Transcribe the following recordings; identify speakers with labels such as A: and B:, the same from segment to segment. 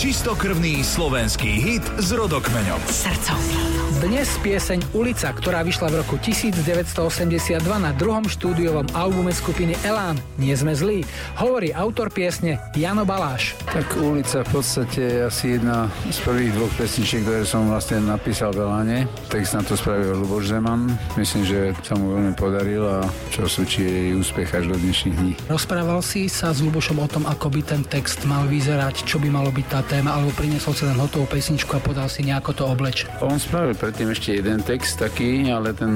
A: Čistokrvný slovenský hit s rodokmeňom.
B: Srdcom.
C: Dnes pieseň Ulica, ktorá vyšla v roku 1982 na druhom štúdiovom albume skupiny Elán. Nie sme zlí. Hovorí autor piesne Jano Baláš.
D: Tak Ulica v podstate je asi jedna z prvých dvoch pesničiek, ktoré som vlastne napísal v Eláne. Text na to spravil Luboš Zeman. Myslím, že sa mu veľmi podaril a čo súči jej úspech až do dnešných dní.
C: Rozprával si sa s Lubošom o tom, ako by ten text mal vyzerať, čo by malo byť tá téma, alebo priniesol si len hotovú pesničku a podal si nejako to obleč.
D: On spravil predtým ešte jeden text taký, ale ten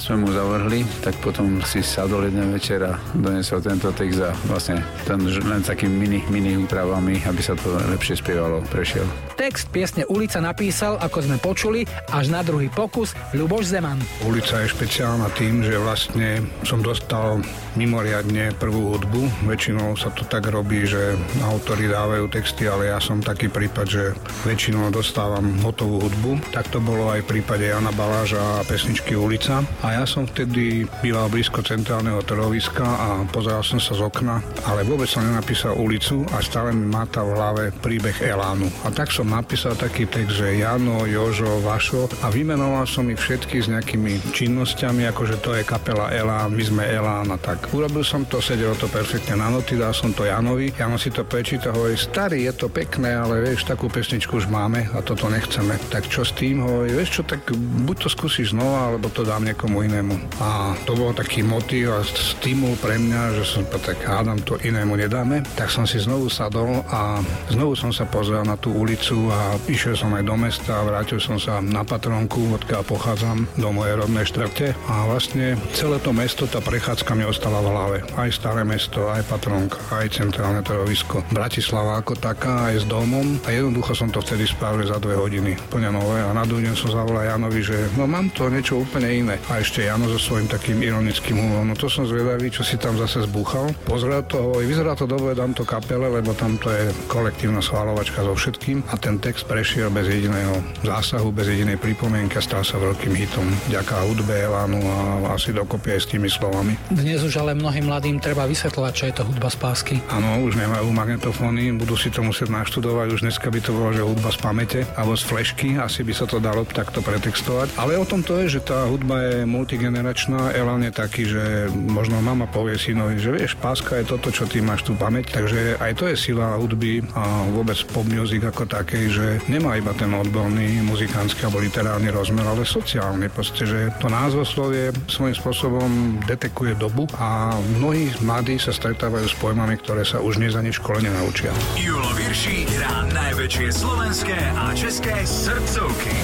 D: sme mu zavrhli, tak potom si sadol jeden večer a donesol tento text a vlastne ten len takým mini, mini úpravami, aby sa to lepšie spievalo, prešiel.
C: Text piesne Ulica napísal, ako sme počuli, až na druhý pokus Ľuboš Zeman.
E: Ulica je špeciálna tým, že vlastne som dostal mimoriadne prvú hudbu. Väčšinou sa to tak robí, že autori dávajú texty, ale ja som taký prípad, že väčšinou dostávam hotovú hudbu. Tak to bolo aj v prípade Jana Baláža a pesničky Ulica. A ja som vtedy býval blízko centrálneho trhoviska a pozeral som sa z okna, ale vôbec som nenapísal ulicu a stále mi máta v hlave príbeh Elánu. A tak som napísal taký text, že Jano, Jožo, Vašo a vymenoval som ich všetky s nejakými činnosťami, akože to je kapela Elán, my sme Elán a tak. Urobil som to, sedelo to perfektne na noty, dal som to Janovi. Jano si to prečíta, hovorí, starý, je to pekné, ale vieš, takú pesničku už máme a toto nechceme. Tak čo s tým? Hovorí, vieš čo, tak buď to skúsiš znova, alebo to dám niekomu inému. A to bol taký motiv a stimul pre mňa, že som tak hádam, to inému nedáme. Tak som si znovu sadol a znovu som sa pozrel na tú ulicu a išiel som aj do mesta, vrátil som sa na Patronku, odkiaľ pochádzam, do mojej rodnej štrate a vlastne celé to mesto, tá prechádzka mi ostala v hlave. Aj staré mesto, aj Patronka, aj centrálne trhovisko. Bratislava ako taká, aj s domom. A jednoducho som to vtedy spravil za dve hodiny. Plne nové. A na som zavolal Janovi, že no mám to niečo úplne iné. A ešte Jano so svojím takým ironickým humorom. No to som zvedavý, čo si tam zase zbúchal. Pozrel to, hovorí, vyzerá to dobre, dám to kapele, lebo tam to je kolektívna schválovačka so všetkým. A ten text prešiel bez jediného zásahu, bez jedinej pripomienky a stal sa veľkým hitom. Ďaká hudbe Elánu a asi dokopy aj s tými slovami.
C: Dnes už ale mnohým mladým treba vysvetľovať, čo je to hudba z pásky.
E: Áno, už nemajú magnetofóny, budú si to musieť naštudovať. Už dneska by to bolo, že hudba z pamäte alebo z flešky, asi by sa to dalo takto pretextovať. Ale o tom to je, že tá hudba je multigeneračná. Elan je taký, že možno mama povie synovi, že vieš, páska je toto, čo ty máš tu pamäť. Takže aj to je sila hudby a vôbec pop music ako takej, že nemá iba ten odborný muzikánsky alebo literárny rozmer, ale sociálny. Proste, že to názvoslovie svojím spôsobom detekuje dobu a mnohí mladí sa stretávajú s pojmami, ktoré sa už dnes ani v škole nenaučia.
A: Julo Virší hrá najväčšie slovenské a české srdcovky.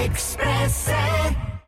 B: Express.